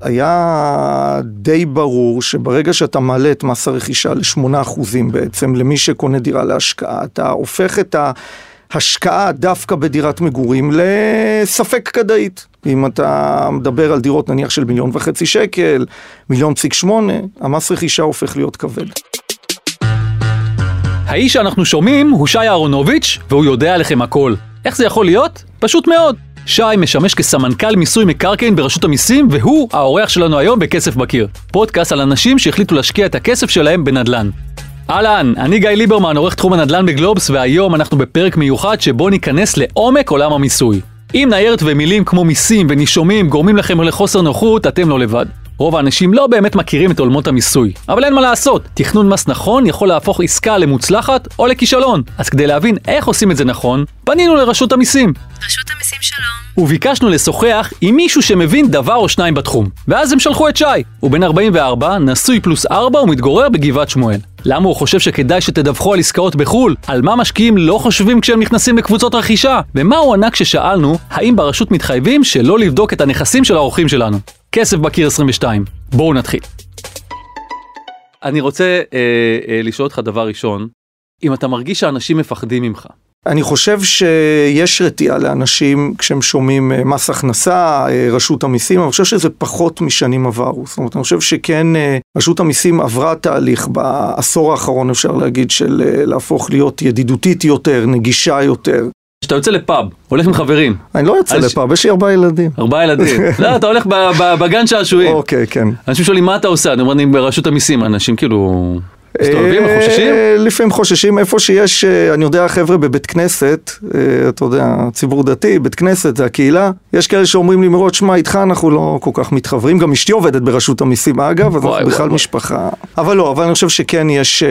היה די ברור שברגע שאתה מעלה את מס הרכישה ל-8% בעצם למי שקונה דירה להשקעה, אתה הופך את ההשקעה דווקא בדירת מגורים לספק כדאית. אם אתה מדבר על דירות נניח של מיליון וחצי שקל, מיליון פסיק שמונה, המס רכישה הופך להיות כבד. האיש שאנחנו שומעים הוא שי אהרונוביץ', והוא יודע עליכם הכל. איך זה יכול להיות? פשוט מאוד. שי משמש כסמנכ"ל מיסוי מקרקעין ברשות המיסים, והוא האורח שלנו היום בכסף בקיר. פודקאסט על אנשים שהחליטו להשקיע את הכסף שלהם בנדל"ן. אהלן, אני גיא ליברמן, עורך תחום הנדל"ן בגלובס, והיום אנחנו בפרק מיוחד שבו ניכנס לעומק עולם המיסוי. אם ניירת ומילים כמו מיסים ונישומים גורמים לכם לחוסר נוחות, אתם לא לבד. רוב האנשים לא באמת מכירים את עולמות המיסוי. אבל אין מה לעשות, תכנון מס נכון יכול להפוך עסקה למוצלחת או לכישלון. אז כדי להבין איך עושים את זה נכון, פנינו לרשות המיסים. רשות המיסים שלום. וביקשנו לשוחח עם מישהו שמבין דבר או שניים בתחום. ואז הם שלחו את שי. הוא בן 44, נשוי פלוס 4 ומתגורר בגבעת שמואל. למה הוא חושב שכדאי שתדווחו על עסקאות בחו"ל? על מה משקיעים לא חושבים כשהם נכנסים לקבוצות רכישה? ומה הוא ענה כששאלנו האם ברשות מתחייבים שלא לבדוק את הנכסים של האורחים שלנו? כסף בקיר 22. בואו נתחיל. אני רוצה אה, אה, לשאול אותך דבר ראשון, אם אתה מרגיש שאנשים מפחדים ממך. אני חושב שיש רתיעה לאנשים כשהם שומעים אה, מס הכנסה, אה, רשות המיסים, אני חושב שזה פחות משנים עברו. זאת אומרת, אני חושב שכן אה, רשות המיסים עברה תהליך בעשור האחרון, אפשר להגיד, של להפוך להיות ידידותית יותר, נגישה יותר. כשאתה יוצא לפאב, הולך עם חברים. אני לא יוצא לפאב, יש לי ארבעה ילדים. ארבעה ילדים. לא, אתה הולך בגן שעשועים. אוקיי, כן. אנשים שואלים מה אתה עושה, אני אומר, אני ברשות המיסים, אנשים כאילו... מסתובבים, חוששים? אה, לפעמים חוששים איפה שיש, אה, אני יודע, חבר'ה בבית כנסת, אה, אתה יודע, ציבור דתי, בית כנסת זה הקהילה, יש כאלה שאומרים לי מראש, שמע, איתך אנחנו לא כל כך מתחברים, גם אשתי עובדת ברשות המיסים אגב, אז אנחנו בכלל משפחה. אבל לא, אבל אני חושב שכן יש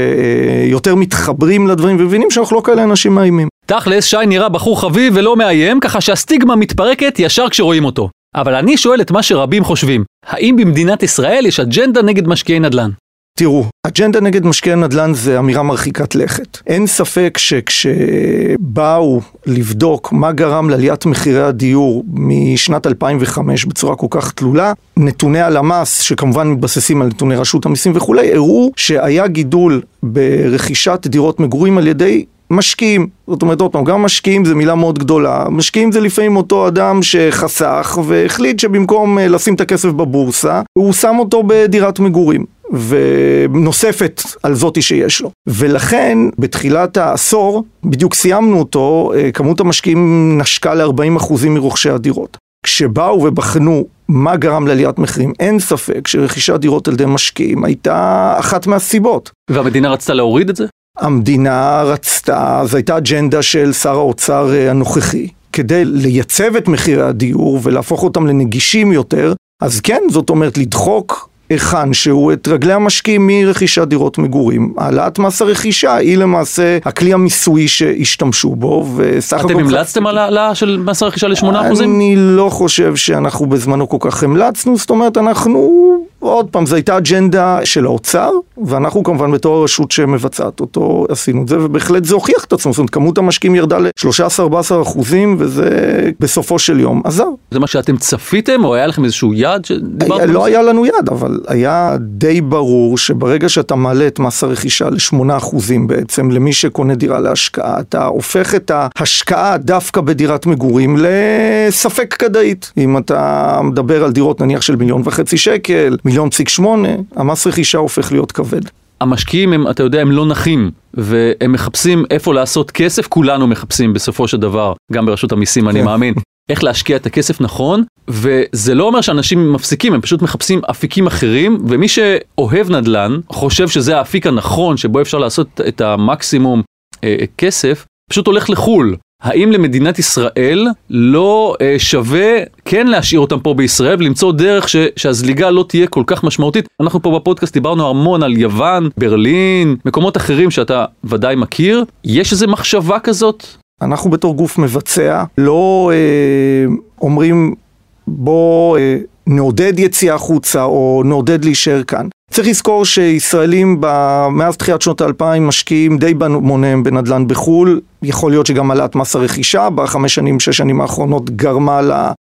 יותר מתחברים לדברים ומבינים שאנחנו לא כאלה אנשים מאיימים. תכלס, שי נראה בחור חביב ולא מאיים, ככה שהסטיגמה מתפרקת ישר כשרואים אותו. אבל אני שואל את מה שרבים חושבים, האם במדינת ישראל יש אג'נדה נגד משקיעי נדל"ן? תראו, אג'נדה נגד משקיעי נדל"ן זה אמירה מרחיקת לכת. אין ספק שכשבאו לבדוק מה גרם לעליית מחירי הדיור משנת 2005 בצורה כל כך תלולה, נתוני הלמ"ס, שכמובן מתבססים על נתוני רשות המיסים וכולי, הראו שהיה גידול ברכישת דירות מגורים על ידי משקיעים, זאת אומרת עוד פעם, גם משקיעים זה מילה מאוד גדולה, משקיעים זה לפעמים אותו אדם שחסך והחליט שבמקום אה, לשים את הכסף בבורסה, הוא שם אותו בדירת מגורים. ונוספת על זאתי שיש לו. ולכן בתחילת העשור, בדיוק סיימנו אותו, אה, כמות המשקיעים נשקה ל-40% מרוכשי הדירות. כשבאו ובחנו מה גרם לעליית מחירים, אין ספק שרכישת דירות על ידי משקיעים הייתה אחת מהסיבות. והמדינה רצתה להוריד את זה? המדינה רצתה, זו הייתה אג'נדה של שר האוצר אה, הנוכחי, כדי לייצב את מחירי הדיור ולהפוך אותם לנגישים יותר, אז כן, זאת אומרת לדחוק היכן שהוא את רגלי המשקיעים מרכישת דירות מגורים. העלאת מס הרכישה היא למעשה הכלי המיסויי שהשתמשו בו, וסך הכל... אתם המלצתם על העלאה של מס הרכישה ל-8%? אני לא חושב שאנחנו בזמנו כל כך המלצנו, זאת אומרת אנחנו... עוד פעם, זו הייתה אג'נדה של האוצר, ואנחנו כמובן בתור הרשות שמבצעת אותו עשינו את זה, ובהחלט זה הוכיח את עצמו, זאת אומרת כמות המשקיעים ירדה ל-13-14 אחוזים, וזה בסופו של יום עזר. זה מה שאתם צפיתם, או היה לכם איזשהו יעד שדיברתם? לא היה לנו יעד, אבל היה די ברור שברגע שאתה מעלה את מס הרכישה ל-8 אחוזים בעצם, למי שקונה דירה להשקעה, אתה הופך את ההשקעה דווקא בדירת מגורים לספק כדאית. אם אתה מדבר על דירות נניח של מיליון וחצי שקל, מיליון פסיק שמונה, המס רכישה הופך להיות כבד. המשקיעים הם, אתה יודע, הם לא נחים, והם מחפשים איפה לעשות כסף, כולנו מחפשים בסופו של דבר, גם ברשות המיסים אני כן. מאמין, איך להשקיע את הכסף נכון, וזה לא אומר שאנשים מפסיקים, הם פשוט מחפשים אפיקים אחרים, ומי שאוהב נדל"ן, חושב שזה האפיק הנכון שבו אפשר לעשות את המקסימום אה, כסף, פשוט הולך לחו"ל. האם למדינת ישראל לא אה, שווה כן להשאיר אותם פה בישראל ולמצוא דרך ש, שהזליגה לא תהיה כל כך משמעותית? אנחנו פה בפודקאסט דיברנו המון על יוון, ברלין, מקומות אחרים שאתה ודאי מכיר. יש איזה מחשבה כזאת? אנחנו בתור גוף מבצע לא אה, אומרים בוא אה, נעודד יציאה החוצה או נעודד להישאר כאן. צריך לזכור שישראלים מאז תחילת שנות האלפיים משקיעים די מונם בנדל"ן בחו"ל, יכול להיות שגם העלאת מס הרכישה בחמש שנים, שש שנים האחרונות גרמה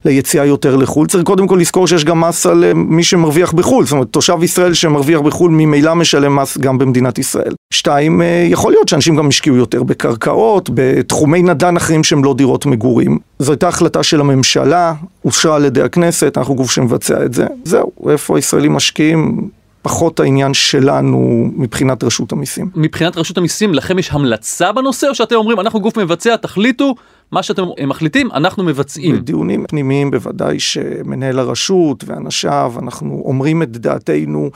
ליציאה יותר לחו"ל. צריך קודם כל לזכור שיש גם מס על אה, מי שמרוויח בחו"ל, זאת אומרת תושב ישראל שמרוויח בחו"ל ממילא משלם מס גם במדינת ישראל. שתיים, אה, יכול להיות שאנשים גם השקיעו יותר בקרקעות, בתחומי נדל"ן אחרים שהם לא דירות מגורים. זו הייתה החלטה של הממשלה, אושרה על ידי הכנסת, אנחנו גוף שמבצע את זה. זהו, איפה הישראלים משקיעים? פחות העניין שלנו מבחינת רשות המיסים. מבחינת רשות המיסים, לכם יש המלצה בנושא, או שאתם אומרים, אנחנו גוף מבצע, תחליטו, מה שאתם מחליטים, אנחנו מבצעים. בדיונים פנימיים בוודאי שמנהל הרשות ואנשיו, אנחנו אומרים את דעתנו.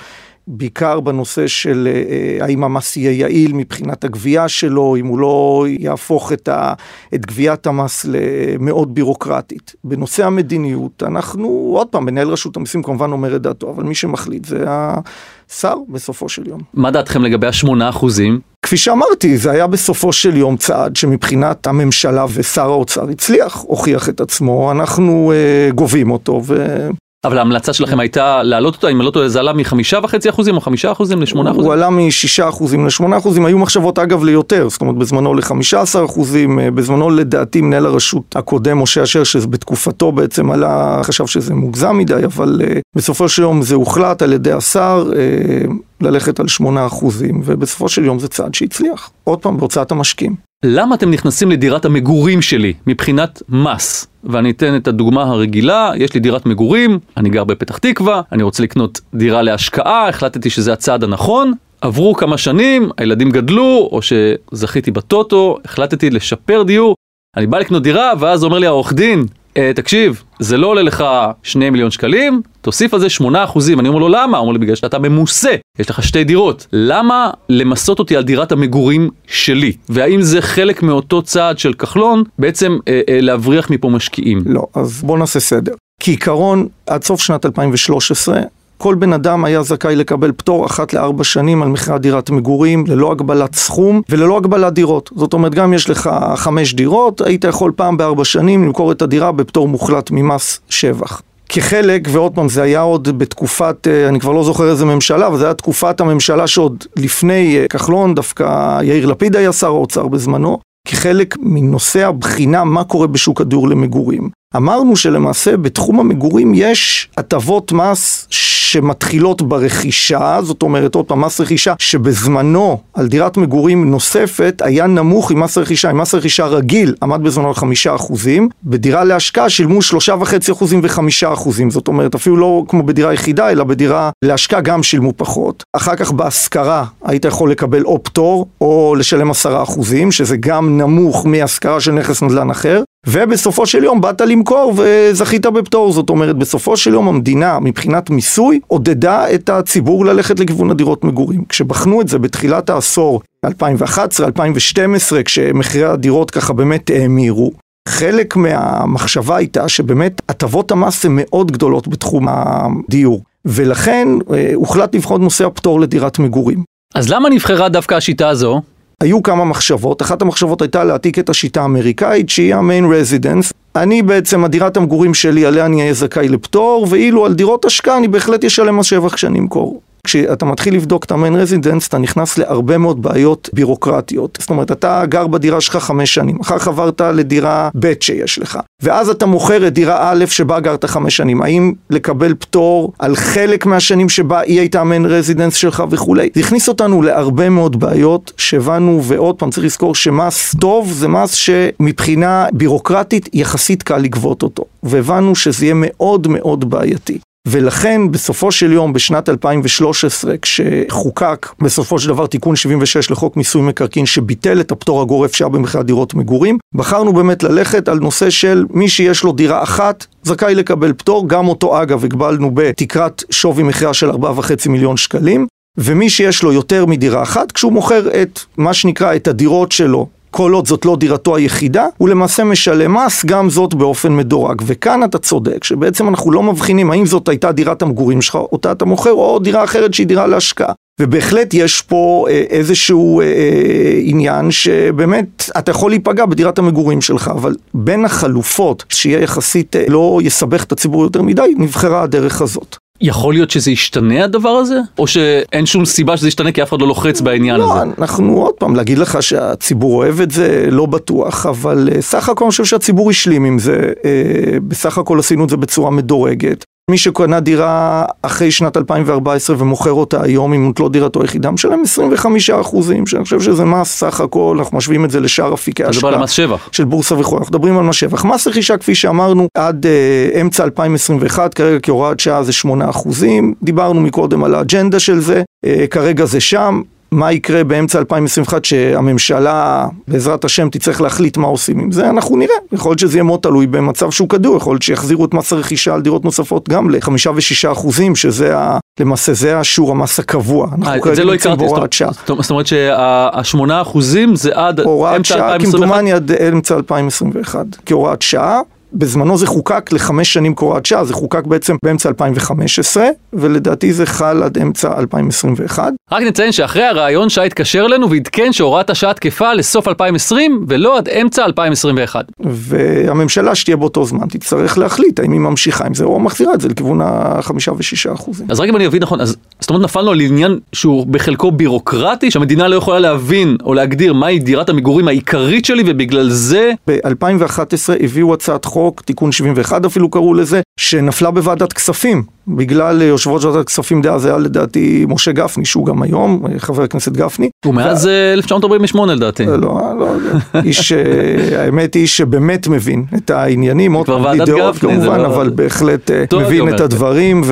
בעיקר בנושא של אה, האם המס יהיה יעיל מבחינת הגבייה שלו, אם הוא לא יהפוך את, ה, את גביית המס למאוד בירוקרטית. בנושא המדיניות, אנחנו, עוד פעם, מנהל רשות המיסים כמובן אומר את דעתו, אבל מי שמחליט זה השר בסופו של יום. מה דעתכם לגבי השמונה אחוזים? כפי שאמרתי, זה היה בסופו של יום צעד שמבחינת הממשלה ושר האוצר הצליח, הוכיח את עצמו, אנחנו uh, גובים אותו ו... אבל ההמלצה שלכם הייתה להעלות אותה, אם לא טועה, זה עלה מחמישה וחצי אחוזים או חמישה אחוזים לשמונה אחוזים? הוא עלה משישה אחוזים לשמונה אחוזים, היו מחשבות אגב ליותר, זאת אומרת בזמנו לחמישה עשר אחוזים, אה, בזמנו לדעתי מנהל הרשות הקודם, משה אשר, שבתקופתו בעצם עלה, חשב שזה מוגזם מדי, אבל uh, בסופו של יום זה הוחלט על ידי השר. Uh, ללכת על שמונה אחוזים, ובסופו של יום זה צעד שהצליח. עוד פעם, בהוצאת המשקיעים. למה אתם נכנסים לדירת המגורים שלי? מבחינת מס? ואני אתן את הדוגמה הרגילה, יש לי דירת מגורים, אני גר בפתח תקווה, אני רוצה לקנות דירה להשקעה, החלטתי שזה הצעד הנכון, עברו כמה שנים, הילדים גדלו, או שזכיתי בטוטו, החלטתי לשפר דיור, אני בא לקנות דירה, ואז אומר לי העורך דין, תקשיב, זה לא עולה לך 2 מיליון שקלים, תוסיף על זה 8 אחוזים. אני אומר לו, למה? הוא אומר לי, בגלל שאתה ממוסה, יש לך שתי דירות. למה למסות אותי על דירת המגורים שלי? והאם זה חלק מאותו צעד של כחלון, בעצם אה, אה, להבריח מפה משקיעים? לא, אז בוא נעשה סדר. כעיקרון, עד סוף שנת 2013, כל בן אדם היה זכאי לקבל פטור אחת לארבע שנים על מכירת דירת מגורים, ללא הגבלת סכום וללא הגבלת דירות. זאת אומרת, גם יש לך חמש דירות, היית יכול פעם בארבע שנים למכור את הדירה בפטור מוחלט ממס שבח. כחלק, ועוד פעם, זה היה עוד בתקופת, אה, אני כבר לא זוכר איזה ממשלה, אבל זה היה תקופת הממשלה שעוד לפני אה, כחלון, דווקא יאיר לפיד היה שר האוצר בזמנו, כחלק מנושא הבחינה מה קורה בשוק הדיור למגורים. אמרנו שלמעשה בתחום המגורים יש הטבות מס שמתחילות ברכישה, זאת אומרת עוד פעם מס רכישה שבזמנו על דירת מגורים נוספת היה נמוך עם מס רכישה, עם מס רכישה רגיל עמד בזמנו על חמישה אחוזים, בדירה להשקעה שילמו שלושה וחצי אחוזים וחמישה אחוזים, זאת אומרת אפילו לא כמו בדירה יחידה אלא בדירה להשקעה גם שילמו פחות. אחר כך בהשכרה היית יכול לקבל או פטור או לשלם עשרה אחוזים שזה גם נמוך מהשכרה של נכס נדל"ן אחר. ובסופו של יום באת למכור וזכית בפטור, זאת אומרת בסופו של יום המדינה מבחינת מיסוי עודדה את הציבור ללכת לכיוון הדירות מגורים. כשבחנו את זה בתחילת העשור, 2011, 2012, כשמחירי הדירות ככה באמת האמירו, חלק מהמחשבה הייתה שבאמת הטבות המס הן מאוד גדולות בתחום הדיור, ולכן אה, הוחלט לבחון נושא הפטור לדירת מגורים. אז למה נבחרה דווקא השיטה הזו? היו כמה מחשבות, אחת המחשבות הייתה להעתיק את השיטה האמריקאית שהיא ה main residence. אני בעצם, הדירת המגורים שלי עליה אני אהיה זכאי לפטור, ואילו על דירות השקעה אני בהחלט אשלם מס שבח כשאני אמכור. כשאתה מתחיל לבדוק את ה main residence, אתה נכנס להרבה מאוד בעיות בירוקרטיות. זאת אומרת, אתה גר בדירה שלך חמש שנים, אחר כך עברת לדירה ב' שיש לך, ואז אתה מוכר את דירה א' שבה גרת חמש שנים. האם לקבל פטור על חלק מהשנים שבה היא הייתה ה main residence שלך וכולי? זה הכניס אותנו להרבה מאוד בעיות שהבנו, ועוד פעם צריך לזכור שמס טוב זה מס שמבחינה בירוקרטית יחסית קל לגבות אותו. והבנו שזה יהיה מאוד מאוד בעייתי. ולכן בסופו של יום בשנת 2013 כשחוקק בסופו של דבר תיקון 76 לחוק מיסוי מקרקעין שביטל את הפטור הגורף שהיה במחירי דירות מגורים, בחרנו באמת ללכת על נושא של מי שיש לו דירה אחת זכאי לקבל פטור, גם אותו אגב הגבלנו בתקרת שווי מחירה של 4.5 מיליון שקלים ומי שיש לו יותר מדירה אחת, כשהוא מוכר את מה שנקרא את הדירות שלו כל עוד זאת לא דירתו היחידה, הוא למעשה משלם מס, גם זאת באופן מדורג. וכאן אתה צודק, שבעצם אנחנו לא מבחינים האם זאת הייתה דירת המגורים שלך, אותה אתה מוכר, או דירה אחרת שהיא דירה להשקעה. ובהחלט יש פה אה, איזשהו אה, אה, עניין שבאמת אתה יכול להיפגע בדירת המגורים שלך, אבל בין החלופות, שיהיה יחסית לא יסבך את הציבור יותר מדי, נבחרה הדרך הזאת. יכול להיות שזה ישתנה הדבר הזה? או שאין שום סיבה שזה ישתנה כי אף אחד לא לוחץ בעניין לא, הזה? אנחנו עוד פעם, להגיד לך שהציבור אוהב את זה, לא בטוח, אבל אה, סך הכל אני חושב שהציבור השלים עם זה. אה, בסך הכל עשינו את זה בצורה מדורגת. מי שקנה דירה אחרי שנת 2014 ומוכר אותה היום, אם זאת לא דירתו היחידה, משלם 25 אחוזים, שאני חושב שזה מס סך הכל, אנחנו משווים את זה לשאר אפיקי אתה מדבר השקעה. על מס שבח. של בורסה וכו', אנחנו מדברים על מס שבח. מס רכישה, כפי שאמרנו, עד אה, אמצע 2021, כרגע כהוראת שעה זה 8 אחוזים. דיברנו מקודם על האג'נדה של זה, אה, כרגע זה שם. מה יקרה באמצע 2021 שהממשלה, בעזרת השם, תצטרך להחליט מה עושים עם זה, אנחנו נראה. יכול להיות שזה יהיה מאוד תלוי במצב שוק כדור, יכול להיות שיחזירו את מס הרכישה על דירות נוספות גם לחמישה ושישה אחוזים, שזה ה... למעשה זה השיעור המס הקבוע. אה, אנחנו את כרגע לא נמצאים בהוראת שעה. זאת אומרת שהשמונה אחוזים זה עד הוראת אמצע שעה 2021? כמדומני עד אמצע 2021, כהוראת שעה. בזמנו זה חוקק לחמש שנים כהוראת שעה, זה חוקק בעצם באמצע 2015, ולדעתי זה חל עד אמצע 2021. רק נציין שאחרי הרעיון שי התקשר אלינו ועדכן שהוראת השעה תקפה לסוף 2020 ולא עד אמצע 2021. והממשלה שתהיה באותו זמן תצטרך להחליט האם היא ממשיכה עם זה או מחזירה את זה לכיוון החמישה ושישה אחוזים. אז רק אם אני אבין נכון, אז זאת אומרת נפלנו על עניין שהוא בחלקו בירוקרטי, שהמדינה לא יכולה להבין או להגדיר מהי דירת המגורים העיקרית שלי ובגלל זה ב-2011 הביאו הצעת חוק, תיקון 71 אפילו קראו לזה, שנפלה בוועדת כספים. בגלל יושב ראש ועדת הכספים דאז היה לדעתי משה גפני, שהוא גם היום, חבר הכנסת גפני. ומאז אה, 1948 לדעתי. לא, לא, איש, אה, האמת היא שבאמת מבין את העניינים, עוד פעם, בלי דעות כמובן, לא- אבל בהחלט אה, מבין. את הדברים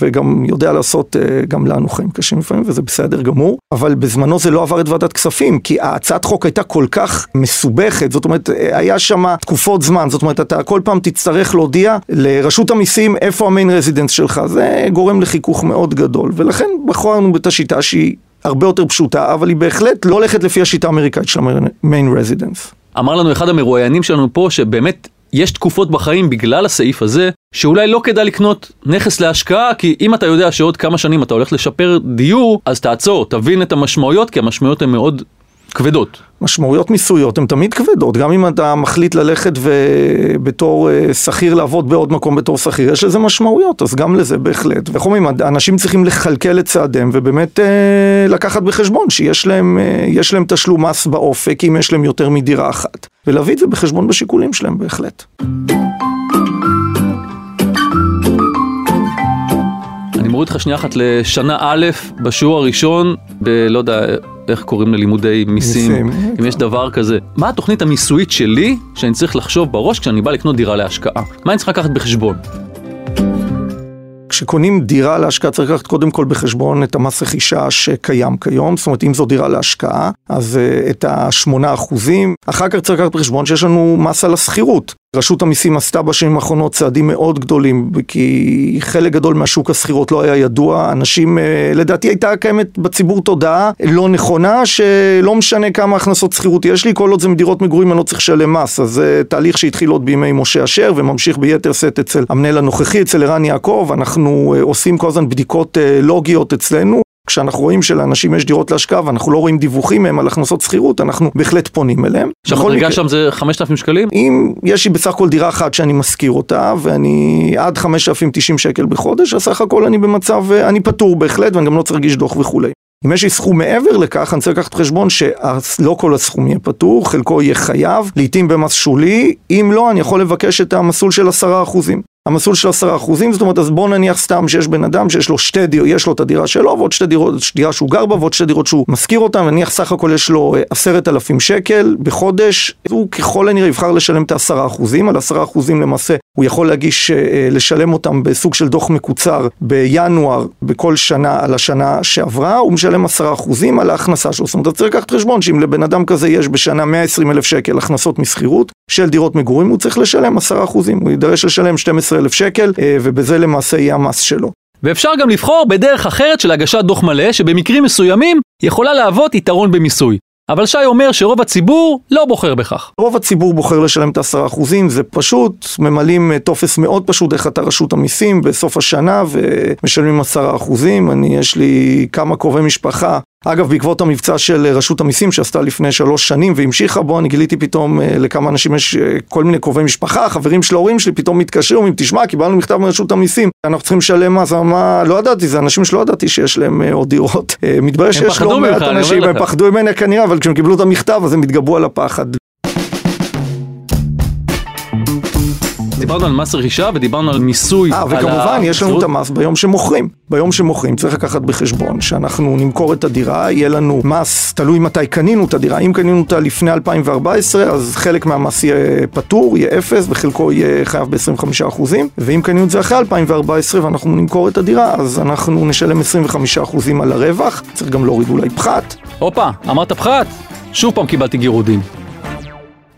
וגם יודע לעשות אה, גם לנו חיים קשים לפעמים, וזה בסדר גמור, אבל בזמנו זה לא עבר את ועדת כספים, כי הצעת חוק הייתה כל כך מסובכת, זאת אומרת, אה, היה שם תקופות זמן, זאת אומרת, אתה כל פעם תצטרך להודיע לרשות המיסים איפה ה main residence שלך, זה גורם לחיכוך מאוד גדול, ולכן בחרנו את השיטה שהיא הרבה יותר פשוטה, אבל היא בהחלט לא הולכת לפי השיטה האמריקאית של ה main residence. אמר לנו אחד המרואיינים שלנו פה שבאמת יש תקופות בחיים בגלל הסעיף הזה שאולי לא כדאי לקנות נכס להשקעה כי אם אתה יודע שעוד כמה שנים אתה הולך לשפר דיור אז תעצור, תבין את המשמעויות כי המשמעויות הן מאוד כבדות. משמעויות מיסויות הן תמיד כבדות, גם אם אתה מחליט ללכת ובתור אה, שכיר לעבוד בעוד מקום בתור שכיר, יש לזה משמעויות, אז גם לזה בהחלט. ואיך אומרים, אנשים צריכים לכלכל את צעדיהם ובאמת אה, לקחת בחשבון שיש להם, אה, להם תשלום מס באופק אם יש להם יותר מדירה אחת, ולהביא את זה בחשבון בשיקולים שלהם בהחלט. מוריד לך שנייה אחת לשנה א' בשיעור הראשון, בלא יודע איך קוראים ללימודי מיסים, מיסים. אם יש דבר כזה. מה התוכנית המיסויית שלי שאני צריך לחשוב בראש כשאני בא לקנות דירה להשקעה? מה אני צריך לקחת בחשבון? כשקונים דירה להשקעה צריך לקחת קודם כל בחשבון את המס רכישה שקיים כיום, זאת אומרת אם זו דירה להשקעה, אז uh, את השמונה אחוזים, אחר כך צריך לקחת בחשבון שיש לנו מס על השכירות. רשות המיסים עשתה בשנים האחרונות צעדים מאוד גדולים, כי חלק גדול מהשוק השכירות לא היה ידוע, אנשים, uh, לדעתי הייתה קיימת בציבור תודעה לא נכונה, שלא משנה כמה הכנסות שכירות יש לי, כל עוד זה מדירות מגורים אני לא צריך לשלם מס, אז זה תהליך שהתחיל עוד בימי משה אשר וממשיך ביתר שאת אצל המנהל הנוכחי, אצל ערן יעקב, אנחנו uh, עושים כל הזמן בדיקות uh, לוגיות אצלנו. כשאנחנו רואים שלאנשים יש דירות להשקעה ואנחנו לא רואים דיווחים מהם על הכנסות שכירות, אנחנו בהחלט פונים אליהם. שהמדרגה שם זה 5,000 שקלים? אם יש לי בסך הכל דירה אחת שאני משכיר אותה ואני עד 5,090 שקל בחודש, אז סך הכל אני במצב, אה, אני פטור בהחלט ואני גם לא צריך להגיש דוח וכולי. אם יש לי סכום מעבר לכך, אני צריך לקחת בחשבון שלא כל הסכום יהיה פטור, חלקו יהיה חייב, לעתים במס שולי, אם לא, אני יכול לבקש את המסלול של 10%. המסלול של 10 אחוזים, זאת אומרת, אז בוא נניח סתם שיש בן אדם שיש לו שתי דירות, יש לו את הדירה שלו, ועוד שתי דירות, דירה שהוא גר בה, ועוד שתי דירות שהוא משכיר אותן, נניח סך הכל יש לו אה, עשרת אלפים שקל בחודש, הוא ככל הנראה יבחר לשלם את העשרה אחוזים, על עשרה אחוזים למעשה הוא יכול להגיש, אה, אה, לשלם אותם בסוג של דוח מקוצר בינואר בכל שנה על השנה שעברה, הוא משלם עשרה אחוזים על ההכנסה שלו, זאת אומרת, צריך לקחת חשבון שאם לבן אדם כזה יש בשנה 120 אלף שקל הכנסות משכירות של דירות מגורים, הוא צריך לשלם עשרה אחוזים, הוא יידרש לשלם 12 אלף שקל, אה, ובזה למעשה יהיה המס שלו. ואפשר גם לבחור בדרך אחרת של הגשת דוח מלא, שבמקרים מסוימים יכולה להוות יתרון במיסוי. אבל שי אומר שרוב הציבור לא בוחר בכך. רוב הציבור בוחר לשלם את העשרה אחוזים, זה פשוט, ממלאים אה, טופס מאוד פשוט דרך אתר רשות המיסים בסוף השנה ומשלמים עשרה אחוזים. אני, יש לי כמה קרובי משפחה, אגב, בעקבות המבצע של רשות המיסים שעשתה לפני שלוש שנים והמשיכה בו, אני גיליתי פתאום אה, לכמה אנשים יש אה, כל מיני קרובי משפחה, חברים של ההורים שלי, פתאום מתקשרים, אומרים, תשמע, קיבלנו מכתב מרשות המיסים, אנחנו צריכים לשלם מס, מה, לא ידעתי, זה אנשים שלא ידעתי שיש להם אה, עוד דירות. מתברר שיש לא מעט אנשים, הם פחדו ממני כנראה, אבל כשהם קיבלו את המכתב אז הם התגברו על הפחד. דיברנו על מס רכישה ודיברנו על מיסוי. אה, וכמובן יש לנו את המס ביום שמוכרים. ביום שמוכרים צריך לקחת בחשבון שאנחנו נמכור את הדירה, יהיה לנו מס, תלוי מתי קנינו את הדירה. אם קנינו אותה לפני 2014, אז חלק מהמס יהיה פטור, יהיה אפס, וחלקו יהיה חייב ב-25%. ואם קנינו את זה אחרי 2014 ואנחנו נמכור את הדירה, אז אנחנו נשלם 25% על הרווח. צריך גם להוריד אולי פחת. הופה, אמרת פחת? שוב פעם קיבלתי גירודים.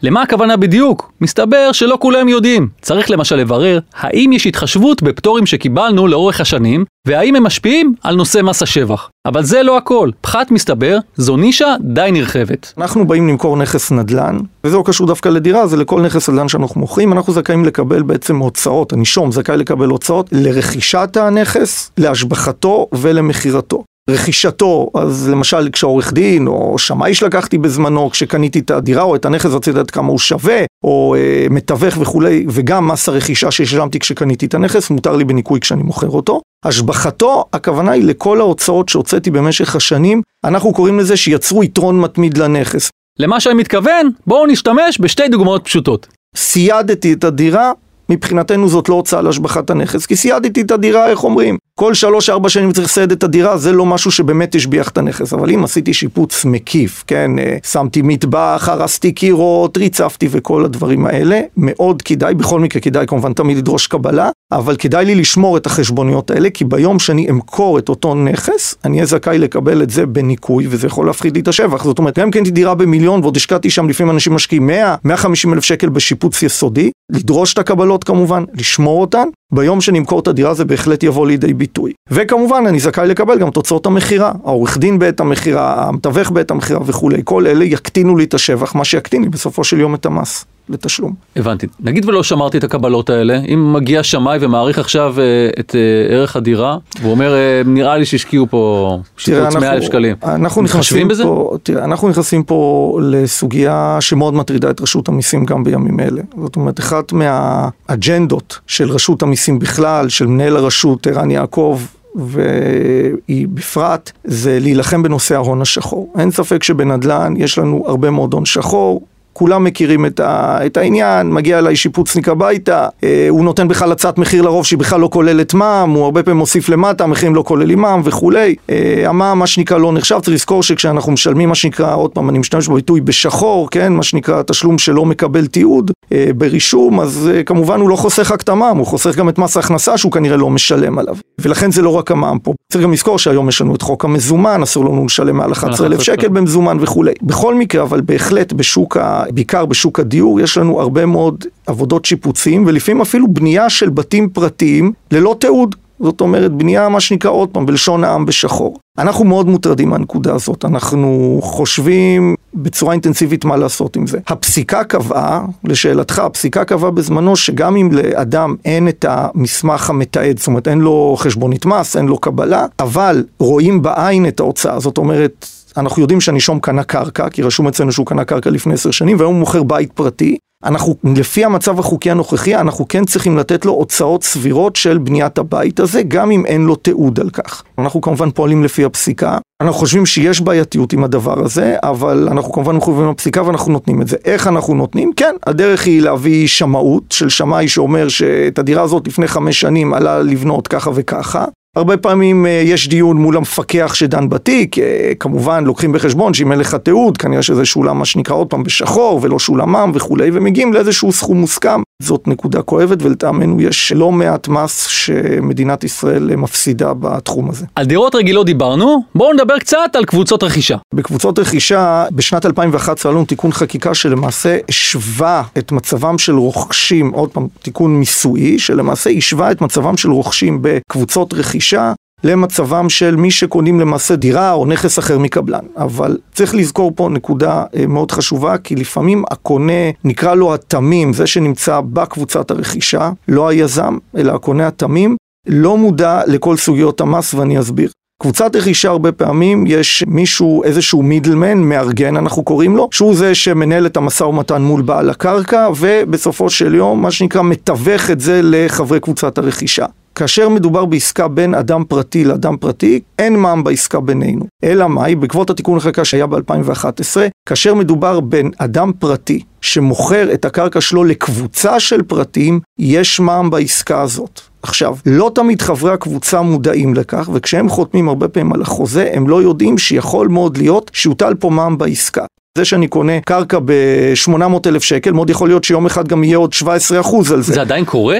למה הכוונה בדיוק? מסתבר שלא כולם יודעים. צריך למשל לברר האם יש התחשבות בפטורים שקיבלנו לאורך השנים, והאם הם משפיעים על נושא מס השבח. אבל זה לא הכל. פחת מסתבר, זו נישה די נרחבת. אנחנו באים למכור נכס נדל"ן, וזה לא קשור דווקא לדירה, זה לכל נכס נדל"ן שאנחנו מוכרים, אנחנו זכאים לקבל בעצם הוצאות, הנישום זכאי לקבל הוצאות לרכישת הנכס, להשבחתו ולמכירתו. רכישתו, אז למשל כשעורך דין או שמאי שלקחתי בזמנו, כשקניתי את הדירה או את הנכס רציתי לדעת כמה הוא שווה, או אה, מתווך וכולי, וגם מס הרכישה ששילמתי כשקניתי את הנכס, מותר לי בניכוי כשאני מוכר אותו. השבחתו, הכוונה היא לכל ההוצאות שהוצאתי במשך השנים, אנחנו קוראים לזה שיצרו יתרון מתמיד לנכס. למה שאני מתכוון, בואו נשתמש בשתי דוגמאות פשוטות. סיידתי את הדירה, מבחינתנו זאת לא הוצאה להשבחת הנכס, כי סיידתי את הדירה, איך אומרים? כל שלוש-ארבע שנים צריך לסייד את הדירה, זה לא משהו שבאמת השביח את הנכס. אבל אם עשיתי שיפוץ מקיף, כן, אה, שמתי מטבח, הרסתי קירות, ריצפתי וכל הדברים האלה, מאוד כדאי, בכל מקרה כדאי כמובן תמיד לדרוש קבלה, אבל כדאי לי לשמור את החשבוניות האלה, כי ביום שאני אמכור את אותו נכס, אני אהיה זכאי לקבל את זה בניכוי, וזה יכול להפחיד לי את השבח. זאת אומרת, גם קניתי דירה במיליון ועוד השקעתי שם, לפעמים אנשים משקיעים 100, 150 אלף שקל בשיפוץ יסודי, לדרוש את הקבלות כמובן, לשמור אותן, ביום שנמכור את הדירה זה בהחלט יבוא לידי ביטוי. וכמובן אני זכאי לקבל גם תוצאות המכירה, העורך דין בעת המכירה, המתווך בעת המכירה וכולי, כל אלה יקטינו לי את השבח, מה שיקטין לי בסופו של יום את המס. לתשלום. הבנתי. נגיד ולא שמרתי את הקבלות האלה, אם מגיע שמאי ומעריך עכשיו אה, את אה, ערך הדירה, והוא אומר, אה, נראה לי שהשקיעו פה שיפוץ 100 אלף שקלים. אנחנו נכנסים בזה? פה, תראה, אנחנו נכנסים פה לסוגיה שמאוד מטרידה את רשות המיסים גם בימים אלה. זאת אומרת, אחת מהאג'נדות של רשות המיסים בכלל, של מנהל הרשות ערן יעקב, והיא בפרט, זה להילחם בנושא ההון השחור. אין ספק שבנדל"ן יש לנו הרבה מאוד הון שחור, כולם מכירים את, ה, את העניין, מגיע אליי שיפוצניק הביתה, אה, הוא נותן בכלל הצעת מחיר לרוב שהיא בכלל לא כוללת מע"מ, הוא הרבה פעמים מוסיף למטה, המחירים לא כוללים מע"מ וכולי. אה, המע"מ, מה שנקרא, לא נחשב, צריך לזכור שכשאנחנו משלמים, מה שנקרא, עוד פעם, אני משתמש בביטוי בשחור, כן, מה שנקרא, תשלום שלא מקבל תיעוד אה, ברישום, אז אה, כמובן הוא לא חוסך רק את המע"מ, הוא חוסך גם את מס ההכנסה שהוא כנראה לא משלם עליו. ולכן זה לא רק המע"מ פה. צריך גם לזכור שהיום יש לנו את חוק המזומן, אסור לנו לשלם מעל 11,000 שקל במזומן וכולי. בכל מקרה, אבל בהחלט בשוק, ה... בעיקר בשוק הדיור, יש לנו הרבה מאוד עבודות שיפוצים, ולפעמים אפילו בנייה של בתים פרטיים ללא תיעוד. זאת אומרת, בנייה, מה שנקרא עוד פעם, בלשון העם בשחור. אנחנו מאוד מוטרדים מהנקודה הזאת, אנחנו חושבים בצורה אינטנסיבית מה לעשות עם זה. הפסיקה קבעה, לשאלתך, הפסיקה קבעה בזמנו שגם אם לאדם אין את המסמך המתעד, זאת אומרת אין לו חשבונית מס, אין לו קבלה, אבל רואים בעין את ההוצאה, זאת אומרת... אנחנו יודעים שהנישום קנה קרקע, כי רשום אצלנו שהוא קנה קרקע לפני עשר שנים, והיום הוא מוכר בית פרטי. אנחנו, לפי המצב החוקי הנוכחי, אנחנו כן צריכים לתת לו הוצאות סבירות של בניית הבית הזה, גם אם אין לו תיעוד על כך. אנחנו כמובן פועלים לפי הפסיקה. אנחנו חושבים שיש בעייתיות עם הדבר הזה, אבל אנחנו כמובן מחויבים לפסיקה ואנחנו נותנים את זה. איך אנחנו נותנים? כן, הדרך היא להביא שמאות של שמאי שאומר שאת הדירה הזאת לפני חמש שנים עלה לבנות ככה וככה. הרבה פעמים אה, יש דיון מול המפקח שדן בתיק, אה, כמובן לוקחים בחשבון שאם אין לך תיעוד, כנראה שזה שולם מה שנקרא עוד פעם בשחור ולא שולם מע"מ וכולי, ומגיעים לאיזשהו סכום מוסכם. זאת נקודה כואבת ולטעמנו יש לא מעט מס שמדינת ישראל מפסידה בתחום הזה. על דירות רגילות דיברנו, בואו נדבר קצת על קבוצות רכישה. בקבוצות רכישה, בשנת 2011 היה לנו תיקון חקיקה שלמעשה השווה את מצבם של רוכשים, עוד פעם תיקון מיסויי, שלמעשה השווה את מצבם של רוכשים בקבוצות רכישה למצבם של מי שקונים למעשה דירה או נכס אחר מקבלן. אבל צריך לזכור פה נקודה אה, מאוד חשובה, כי לפעמים הקונה, נקרא לו התמים, זה שנמצא בקבוצת הרכישה, לא היזם, אלא הקונה התמים, לא מודע לכל סוגיות המס ואני אסביר. קבוצת רכישה הרבה פעמים יש מישהו, איזשהו מידלמן, מארגן אנחנו קוראים לו, שהוא זה שמנהל את המשא ומתן מול בעל הקרקע, ובסופו של יום, מה שנקרא, מתווך את זה לחברי קבוצת הרכישה. כאשר מדובר בעסקה בין אדם פרטי לאדם פרטי, אין מע"מ בעסקה בינינו. אלא מאי? בעקבות התיקון לחקיקה שהיה ב-2011, כאשר מדובר בין אדם פרטי שמוכר את הקרקע שלו לקבוצה של פרטים, יש מע"מ בעסקה הזאת. עכשיו, לא תמיד חברי הקבוצה מודעים לכך, וכשהם חותמים הרבה פעמים על החוזה, הם לא יודעים שיכול מאוד להיות שיוטל פה מע"מ בעסקה. זה שאני קונה קרקע ב-800 אלף שקל, מאוד יכול להיות שיום אחד גם יהיה עוד 17 אחוז על זה. זה עדיין קורה?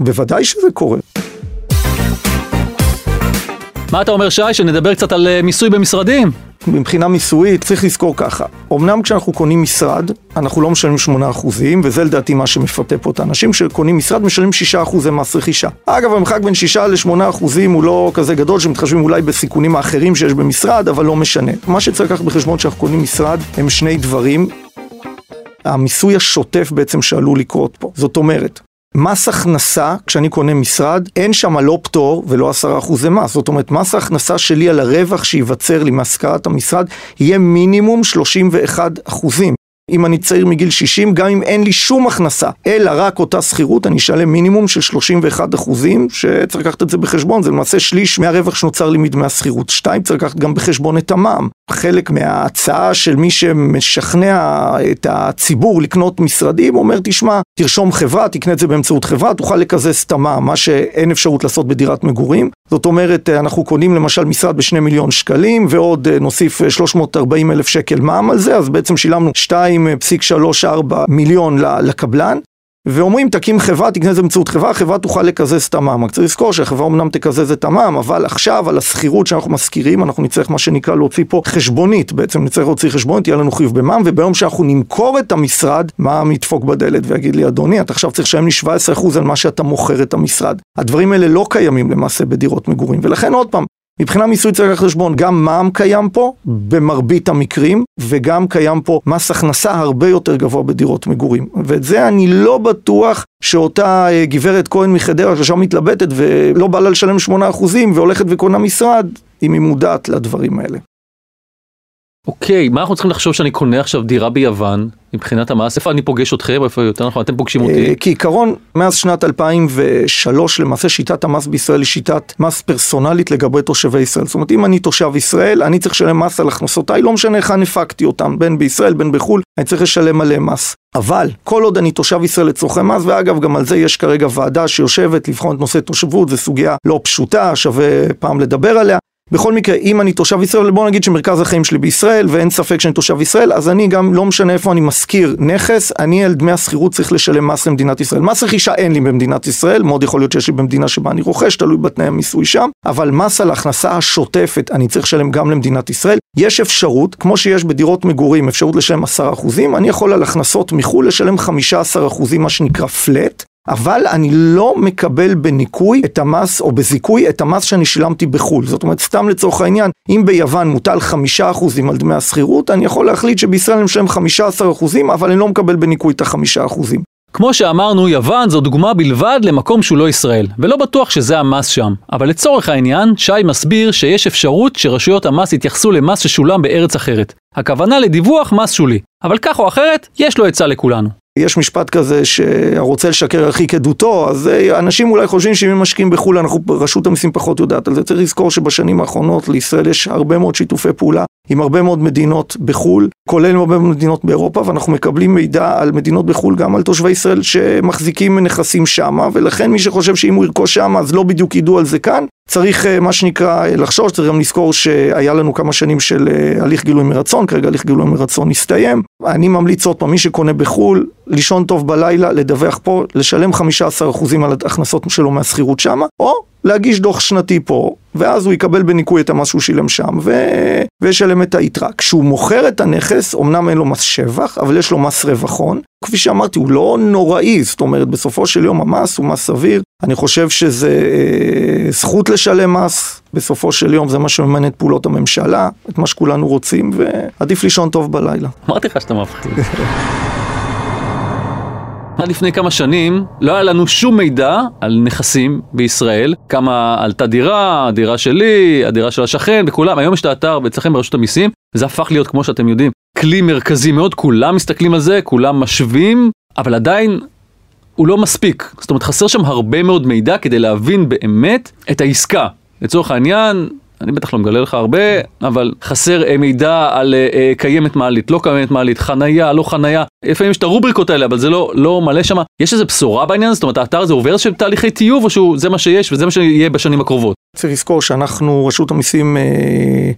בוודאי שזה קורה. מה אתה אומר שי, שנדבר קצת על אה, מיסוי במשרדים? מבחינה מיסויית צריך לזכור ככה, אמנם כשאנחנו קונים משרד, אנחנו לא משלמים 8% וזה לדעתי מה שמפתה פה את האנשים, כשקונים משרד משלמים 6% מס רכישה. אגב, המרחק בין 6 ל-8% הוא לא כזה גדול, שמתחשבים אולי בסיכונים האחרים שיש במשרד, אבל לא משנה. מה שצריך לקחת בחשבון כשאנחנו קונים משרד הם שני דברים. המיסוי השוטף בעצם שעלול לקרות פה. זאת אומרת, מס הכנסה, כשאני קונה משרד, אין שם לא פטור ולא עשרה אחוזי מס. זאת אומרת, מס ההכנסה שלי על הרווח שייווצר לי מהשכרת המשרד יהיה מינימום 31 אחוזים. אם אני צעיר מגיל 60, גם אם אין לי שום הכנסה, אלא רק אותה שכירות, אני אשלם מינימום של 31 אחוזים, שצריך לקחת את זה בחשבון, זה למעשה שליש מהרווח שנוצר לי מדמי השכירות. שתיים, צריך לקחת גם בחשבון את המע"מ. חלק מההצעה של מי שמשכנע את הציבור לקנות משרדים, אומר, תשמע, תרשום חברה, תקנה את זה באמצעות חברה, תוכל לקזז את המע"מ, מה שאין אפשרות לעשות בדירת מגורים. זאת אומרת, אנחנו קונים למשל משרד בשני מיליון שקלים, ועוד נוסיף 340 אלף שקל מע"מ על זה, אז בעצם שילמנו 2.34 מיליון לקבלן. ואומרים תקים חברה, תקנה את זה באמצעות חברה, החברה תוכל לקזז את המע"מ. רק צריך לזכור שהחברה אמנם תקזז את המע"מ, אבל עכשיו על השכירות שאנחנו משכירים, אנחנו נצטרך מה שנקרא להוציא פה חשבונית, בעצם נצטרך להוציא חשבונית, יהיה לנו חיוב במע"מ, וביום שאנחנו נמכור את המשרד, מע"מ ידפוק בדלת ויגיד לי, אדוני, אתה עכשיו צריך לשלם לי 17% על מה שאתה מוכר את המשרד. הדברים האלה לא קיימים למעשה בדירות מגורים, ולכן עוד פעם, מבחינה מיסוי צריך לקחת חשבון, גם מע"מ קיים פה במרבית המקרים, וגם קיים פה מס הכנסה הרבה יותר גבוה בדירות מגורים. ואת זה אני לא בטוח שאותה אה, גברת כהן מחדרה שעכשיו מתלבטת ולא בא לה לשלם 8% והולכת וקונה משרד, אם היא מודעת לדברים האלה. אוקיי, מה אנחנו צריכים לחשוב שאני קונה עכשיו דירה ביוון, מבחינת המס? איפה אני פוגש אתכם? איפה יותר נכון? אתם פוגשים אותי? אה, כעיקרון, מאז שנת 2003, למעשה שיטת המס בישראל היא שיטת מס פרסונלית לגבי תושבי ישראל. זאת אומרת, אם אני תושב ישראל, אני צריך לשלם מס על הכנסותיי, לא משנה היכן הפקתי אותם, בין בישראל, בין בחו"ל, אני צריך לשלם עליהם מס. אבל, כל עוד אני תושב ישראל לצורכי מס, ואגב, גם על זה יש כרגע ועדה שיושבת לבחון את נושא תושבות, זו סוגיה לא פשוטה, שווה פעם לדבר עליה. בכל מקרה, אם אני תושב ישראל, בוא נגיד שמרכז החיים שלי בישראל, ואין ספק שאני תושב ישראל, אז אני גם, לא משנה איפה אני משכיר נכס, אני על דמי השכירות צריך לשלם מס למדינת ישראל. מס רכישה אין לי במדינת ישראל, מאוד יכול להיות שיש לי במדינה שבה אני רוכש, תלוי בתנאי המיסוי שם, אבל מס על הכנסה השוטפת אני צריך לשלם גם למדינת ישראל. יש אפשרות, כמו שיש בדירות מגורים, אפשרות לשלם 10%, אני יכול על הכנסות מחו"ל לשלם 15%, מה שנקרא flat, אבל אני לא מקבל בניכוי את המס או בזיכוי את המס שאני שילמתי בחו"ל. זאת אומרת, סתם לצורך העניין, אם ביוון מוטל חמישה אחוזים על דמי השכירות, אני יכול להחליט שבישראל אני משלם חמישה עשר אחוזים, אבל אני לא מקבל בניכוי את החמישה אחוזים. כמו שאמרנו, יוון זו דוגמה בלבד למקום שהוא לא ישראל, ולא בטוח שזה המס שם. אבל לצורך העניין, שי מסביר שיש אפשרות שרשויות המס יתייחסו למס ששולם בארץ אחרת. הכוונה לדיווח מס שולי. אבל כך או אחרת, יש לו עצה לכולנו. יש משפט כזה שהרוצה לשקר ירחיק עדותו, אז אה, אנשים אולי חושבים שאם הם משקיעים בחו"ל, אנחנו, רשות המיסים פחות יודעת על זה. צריך לזכור שבשנים האחרונות לישראל יש הרבה מאוד שיתופי פעולה עם הרבה מאוד מדינות בחו"ל, כולל עם הרבה מאוד מדינות באירופה, ואנחנו מקבלים מידע על מדינות בחו"ל, גם על תושבי ישראל שמחזיקים נכסים שמה, ולכן מי שחושב שאם הוא ירכוש שמה אז לא בדיוק ידעו על זה כאן. צריך אה, מה שנקרא אה, לחשוש, צריך גם לזכור שהיה לנו כמה שנים של הליך גילוי מרצון, כרגע הליך גילוי מרצון הסתיים. אני ממליץ עוד פעם, מי שקונה בחו"ל, לישון טוב בלילה, לדווח פה, לשלם 15% על ההכנסות שלו מהשכירות שמה, או להגיש דוח שנתי פה, ואז הוא יקבל בניכוי את המס שהוא שילם שם, ו... וישלם את היתרה. כשהוא מוכר את הנכס, אמנם אין לו מס שבח, אבל יש לו מס רווחון. כפי שאמרתי, הוא לא נוראי, זאת אומרת, בסופו של יום המס הוא מס סביר. אני חושב שזה אה, זכות לשלם מס, בסופו של יום זה מה שממנה את פעולות הממשלה, את מה שכולנו רוצים, ועדיף לישון טוב בלילה. אמרתי לך שאתה מפחיד. עד לפני כמה שנים לא היה לנו שום מידע על נכסים בישראל, כמה עלתה דירה, הדירה שלי, הדירה של השכן, וכולם, היום יש את האתר אצלכם ברשות המיסים, וזה הפך להיות, כמו שאתם יודעים, כלי מרכזי מאוד, כולם מסתכלים על זה, כולם משווים, אבל עדיין הוא לא מספיק. זאת אומרת, חסר שם הרבה מאוד מידע כדי להבין באמת את העסקה. לצורך העניין, אני בטח לא מגלה לך הרבה, אבל חסר אה, מידע על אה, אה, קיימת מעלית, לא קיימת מעלית, חנייה, לא חנייה. לפעמים יש את הרובריקות האלה, אבל זה לא, לא מלא שם. יש איזה בשורה בעניין? זאת אומרת, האתר הזה עובר של תהליכי טיוב, או שזה מה שיש וזה מה שיהיה בשנים הקרובות? צריך לזכור שאנחנו, רשות המיסים אה,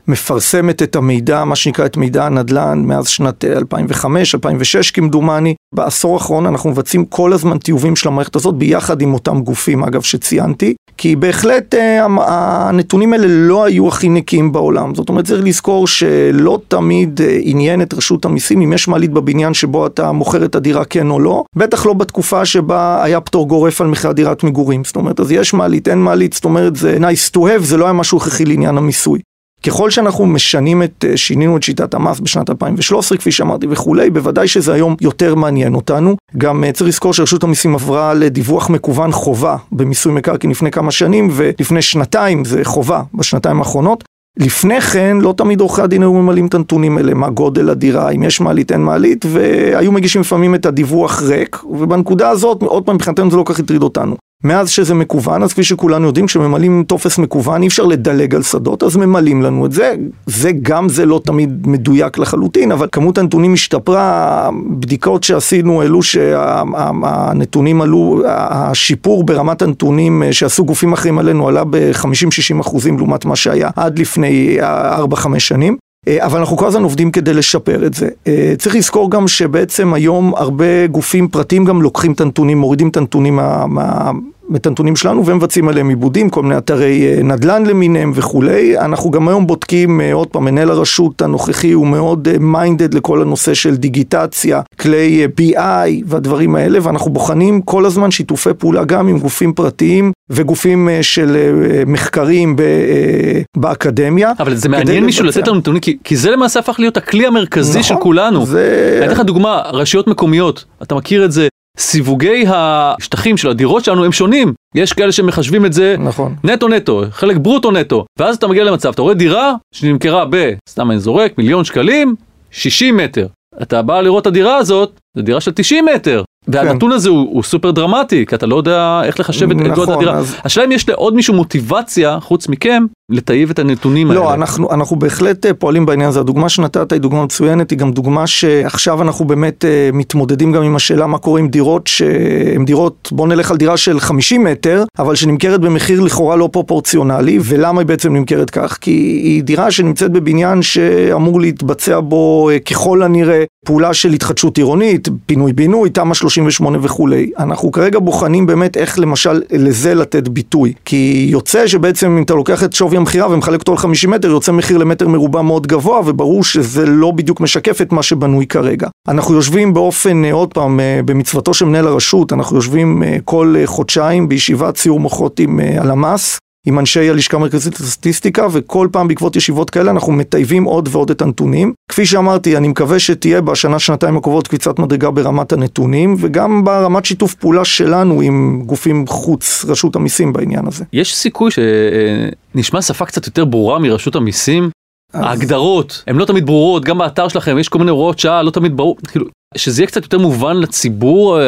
מפרסמת את המידע, מה שנקרא את מידע הנדל"ן, מאז שנת 2005, 2006 כמדומני. בעשור האחרון אנחנו מבצעים כל הזמן טיובים של המערכת הזאת ביחד עם אותם גופים, אגב, שציינתי. כי בהחלט אה, הנתונים האלה לא היו הכי נקיים בעולם. זאת אומרת, צריך לזכור שלא תמיד אה, עניין את רשות המיסים אם יש מעלית בבניין שבו אתה מוכר את הדירה כן או לא. בטח לא בתקופה שבה היה פטור גורף על מכירת דירת מגורים. זאת אומרת, אז יש מעלית, אין מעלית, זאת אומרת, זה nice to have, זה לא היה משהו הכרחי לעניין המיסוי. ככל שאנחנו משנים את, אה, שינינו את שיטת המס בשנת 2013, כפי שאמרתי וכולי, בוודאי שזה היום יותר מעניין אותנו. גם אה, צריך לזכור שרשות המיסים עברה לדיווח מקוון חובה במיסוי מקרקעין לפני כמה שנים, ולפני שנתיים זה חובה בשנתיים האחרונות. לפני כן לא תמיד עורכי הדין היו ממלאים את הנתונים האלה, מה גודל הדירה, אם יש מעלית אין מעלית, והיו מגישים לפעמים את הדיווח ריק, ובנקודה הזאת, עוד פעם מבחינתנו זה לא כל כך הטריד אותנו. מאז שזה מקוון, אז כפי שכולנו יודעים, כשממלאים טופס מקוון אי אפשר לדלג על שדות, אז ממלאים לנו את זה. זה גם זה לא תמיד מדויק לחלוטין, אבל כמות הנתונים השתפרה, בדיקות שעשינו העלו שהנתונים עלו, השיפור ברמת הנתונים שעשו גופים אחרים עלינו עלה ב-50-60 אחוזים לעומת מה שהיה עד לפני 4-5 שנים. אבל אנחנו כל הזמן עובדים כדי לשפר את זה. צריך לזכור גם שבעצם היום הרבה גופים פרטיים גם לוקחים את הנתונים, מורידים את הנתונים מה, מה, את הנתונים שלנו ומבצעים עליהם עיבודים, כל מיני אתרי אה, נדל"ן למיניהם וכולי. אנחנו גם היום בודקים, אה, עוד פעם, מנהל הרשות הנוכחי הוא מאוד מיינדד אה, לכל הנושא של דיגיטציה, כלי BI והדברים האלה, ואנחנו בוחנים כל הזמן שיתופי פעולה גם עם גופים פרטיים וגופים של מחקרים באקדמיה. אבל זה מעניין מישהו לתת לנו נתונים, כי, כי זה למעשה הפך להיות הכלי המרכזי נכון, של כולנו. זה... אני אתן לך דוגמה, רשויות מקומיות, אתה מכיר את זה, סיווגי השטחים של הדירות שלנו הם שונים. יש כאלה שמחשבים את זה נכון. נטו נטו, חלק ברוטו נטו. ואז אתה מגיע למצב, אתה רואה דירה שנמכרה ב, סתם אני זורק, מיליון שקלים, 60 מטר. אתה בא לראות את הדירה הזאת, זו דירה של 90 מטר. והנתון כן. הזה הוא, הוא סופר דרמטי, כי אתה לא יודע איך לחשב את נכון, גודל הדירה. אז... השאלה אם יש לעוד מישהו מוטיבציה, חוץ מכם, לטייב את הנתונים לא, האלה. לא, אנחנו, אנחנו בהחלט אה, פועלים בעניין הזה. הדוגמה שנתת היא דוגמה מצוינת, היא גם דוגמה שעכשיו אנחנו באמת אה, מתמודדים גם עם השאלה מה קורה עם דירות שהן דירות, בוא נלך על דירה של 50 מטר, אבל שנמכרת במחיר לכאורה לא פרופורציונלי, ולמה היא בעצם נמכרת כך? כי היא דירה שנמצאת בבניין שאמור להתבצע בו אה, ככל הנראה פעולה של התחדשות עירונית, פינוי-בינוי, תמ"א 38 וכולי. אנחנו כרגע בוחנים באמת איך למשל לזה לתת ביטוי. כי יוצא שבעצם אם אתה לוקח את שווי המכירה ומחלק אותו על 50 מטר, יוצא מחיר למטר מרובע מאוד גבוה, וברור שזה לא בדיוק משקף את מה שבנוי כרגע. אנחנו יושבים באופן, אה, עוד פעם, אה, במצוותו של מנהל הרשות, אנחנו יושבים אה, כל חודשיים בישיבת ציור מוחות עם הלמ"ס. עם אנשי הלשכה המרכזית לסטטיסטיקה, וכל פעם בעקבות ישיבות כאלה אנחנו מטייבים עוד ועוד את הנתונים. כפי שאמרתי, אני מקווה שתהיה בשנה, שנתיים הקרובות קפיצת מדרגה ברמת הנתונים, וגם ברמת שיתוף פעולה שלנו עם גופים חוץ רשות המיסים בעניין הזה. יש סיכוי שנשמע שפה קצת יותר ברורה מרשות המיסים? אז... ההגדרות הן לא תמיד ברורות, גם באתר שלכם יש כל מיני הוראות שעה, לא תמיד ברור, כאילו, שזה יהיה קצת יותר מובן לציבור.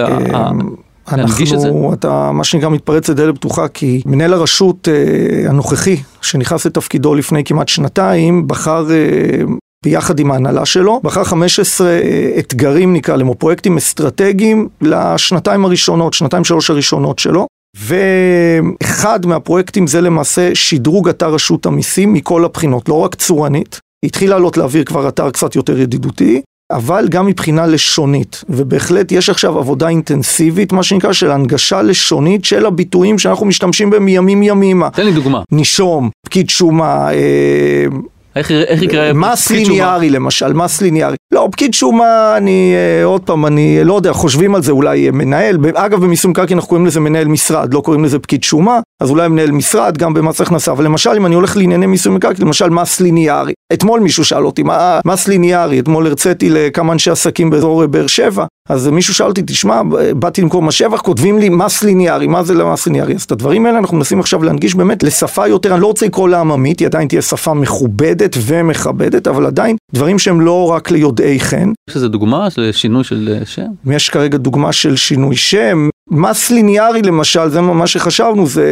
אמ, אנחנו, אתה מה שנקרא מתפרץ לדלת פתוחה, כי מנהל הרשות אה, הנוכחי, שנכנס לתפקידו לפני כמעט שנתיים, בחר אה, ביחד עם ההנהלה שלו, בחר 15 אה, אתגרים נקרא להם, או פרויקטים אסטרטגיים לשנתיים הראשונות, שנתיים שלוש הראשונות שלו. ואחד מהפרויקטים זה למעשה שדרוג אתר רשות המיסים מכל הבחינות, לא רק צורנית, התחיל לעלות לאוויר כבר אתר קצת יותר ידידותי, אבל גם מבחינה לשונית, ובהחלט יש עכשיו עבודה אינטנסיבית, מה שנקרא, של הנגשה לשונית של הביטויים שאנחנו משתמשים בהם מימים ימימה. תן לי דוגמה. נישום, פקיד שומה, אה, איך, איך יקרה מס ליניארי למשל, מס ליניארי. לא, פקיד שומה, אני, אה, עוד פעם, אני לא יודע, חושבים על זה אולי מנהל, אגב במיסוי מקרקעין אנחנו קוראים לזה מנהל משרד, לא קוראים לזה פקיד שומה, אז אולי מנהל משרד גם במס הכנסה, אבל למשל אם אני הולך לענייני מיסוי מקרקעין, למשל מס ליניארי. אתמול מישהו שאל אותי, מה מס ליניארי, אתמול הרציתי לכמה אנשי עסקים באזור באר שבע, אז מישהו שאל אותי, תשמע, באתי למכור מס שבח, כותבים לי מס ליניארי, מה זה למס ליניארי? אז את הדברים האלה אנחנו מנסים עכשיו להנגיש באמת לשפה יותר, אני לא רוצה לקרוא לה עממית, היא עדיין תהיה שפה מכובדת ומכבדת, אבל עדיין דברים שהם לא רק ליודעי חן. יש איזה דוגמה של שינוי של שם? יש כרגע דוגמה של שינוי שם. מס ליניארי למשל, זה מה שחשבנו, זה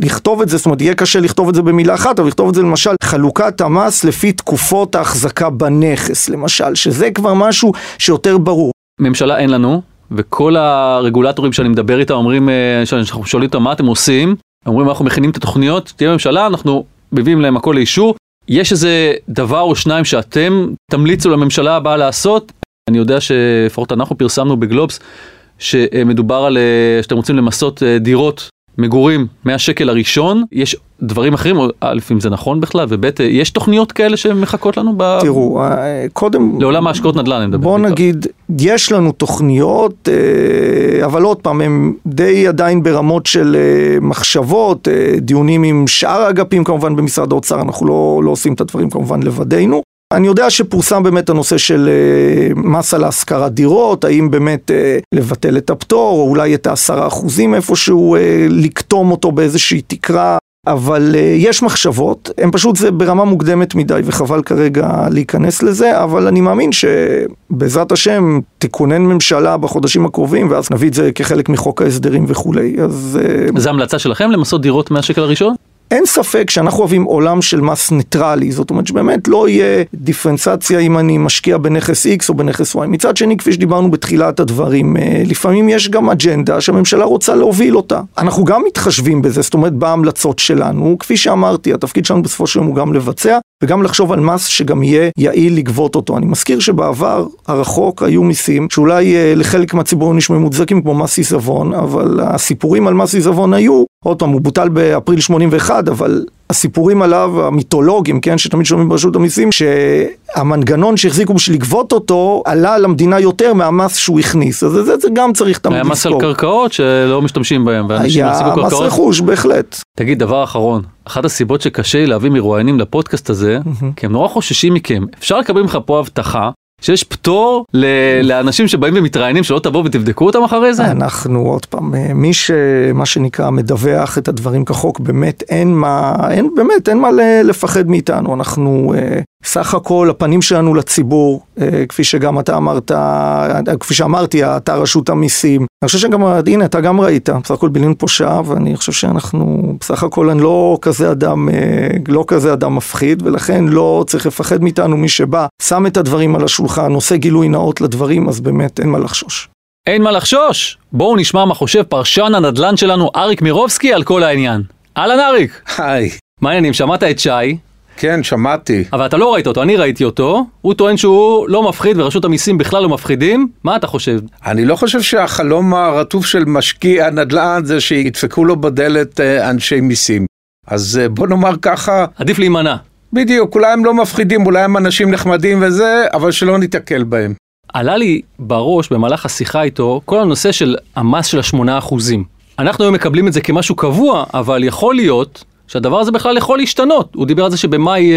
לכתוב את זה, זאת אומרת, יהיה קשה לכתוב את זה במילה אחת, אבל לכתוב את זה למשל, חלוקת המס לפי תקופות ההחזקה בנכס, למשל, שזה כבר משהו שיותר ברור. ממשלה אין לנו, וכל הרגולטורים שאני מדבר איתם אומרים, שאנחנו שואלים אותם מה אתם עושים, אומרים אנחנו מכינים את התוכניות, תהיה ממשלה, אנחנו מביאים להם הכל לאישור. יש איזה דבר או שניים שאתם תמליצו לממשלה הבאה לעשות? אני יודע שלפחות אנחנו פרסמנו בגלובס שמדובר על שאתם רוצים למסות דירות מגורים מהשקל הראשון, יש דברים אחרים, א', אם זה נכון בכלל, וב', יש תוכניות כאלה שמחכות לנו? ב... תראו, קודם... לעולם ההשקעות נדל"ן, אני מדבר. בוא נגיד, יש לנו תוכניות, אבל עוד פעם, הן די עדיין ברמות של מחשבות, דיונים עם שאר האגפים כמובן במשרד האוצר, אנחנו לא, לא עושים את הדברים כמובן לבדנו. אני יודע שפורסם באמת הנושא של מס על השכרת דירות, האם באמת לבטל את הפטור, או אולי את העשרה אחוזים איפשהו, לקטום אותו באיזושהי תקרה. אבל יש מחשבות, הם פשוט זה ברמה מוקדמת מדי וחבל כרגע להיכנס לזה, אבל אני מאמין שבעזרת השם תכונן ממשלה בחודשים הקרובים ואז נביא את זה כחלק מחוק ההסדרים וכולי, אז... זה המלצה שלכם למסות דירות מהשקל הראשון? אין ספק שאנחנו אוהבים עולם של מס ניטרלי, זאת אומרת שבאמת לא יהיה דיפרנציאציה אם אני משקיע בנכס X או בנכס Y. מצד שני, כפי שדיברנו בתחילת הדברים, לפעמים יש גם אג'נדה שהממשלה רוצה להוביל אותה. אנחנו גם מתחשבים בזה, זאת אומרת בהמלצות שלנו, כפי שאמרתי, התפקיד שלנו בסופו של יום הוא גם לבצע, וגם לחשוב על מס שגם יהיה יעיל לגבות אותו. אני מזכיר שבעבר הרחוק היו מיסים שאולי לחלק מהציבור נשמעו מוצדקים כמו מס עיזבון, אבל הסיפורים על מס עיזבון היו, עוד פעם, הוא בוטל באפריל 81, אבל הסיפורים עליו, המיתולוגיים, כן, שתמיד שומעים ברשות המיסים, שהמנגנון שהחזיקו בשביל לגבות אותו, עלה למדינה יותר מהמס שהוא הכניס. אז זה, זה גם צריך תמיד לזכור. היה מס על קרקעות שלא משתמשים בהם, ואנשים הפסיקו קרקעות. היה מס רכוש, בהחלט. תגיד, דבר אחרון, אחת הסיבות שקשה לי להביא מרואיינים לפודקאסט הזה, כי הם נורא חוששים מכם. אפשר לקבל ממך פה הבטחה שיש פטור לאנשים שבאים ומתראיינים שלא תבואו ותבדקו אותם אחרי זה? אנחנו עוד פעם, מי שמה שנקרא מדווח את הדברים כחוק, באמת אין מה, אין, באמת אין מה לפחד מאיתנו, אנחנו סך הכל הפנים שלנו לציבור, כפי שגם אתה אמרת, כפי שאמרתי, אתה רשות המיסים, אני חושב שגם, הנה אתה גם ראית, בסך הכל בילינו פה שעה ואני חושב שאנחנו, בסך הכל אני לא כזה אדם, לא כזה אדם מפחיד ולכן לא צריך לפחד מאיתנו, מי שבא, שם את הדברים על השולחן, עושה גילוי נאות לדברים, אז באמת אין מה לחשוש. אין מה לחשוש! בואו נשמע מה חושב פרשן הנדל"ן שלנו אריק מירובסקי על כל העניין. אהלן אריק! היי. מה העניינים? שמעת את שי? כן, שמעתי. אבל אתה לא ראית אותו, אני ראיתי אותו. הוא טוען שהוא לא מפחיד ורשות המיסים בכלל לא מפחידים. מה אתה חושב? אני לא חושב שהחלום הרטוב של משקיע נדל"ן זה שידפקו לו בדלת אנשי מיסים. אז בוא נאמר ככה... עדיף להימנע. בדיוק, אולי הם לא מפחידים, אולי הם אנשים נחמדים וזה, אבל שלא ניתקל בהם. עלה לי בראש במהלך השיחה איתו כל הנושא של המס של השמונה אחוזים. אנחנו היום מקבלים את זה כמשהו קבוע, אבל יכול להיות שהדבר הזה בכלל יכול להשתנות. הוא דיבר על זה שבמאי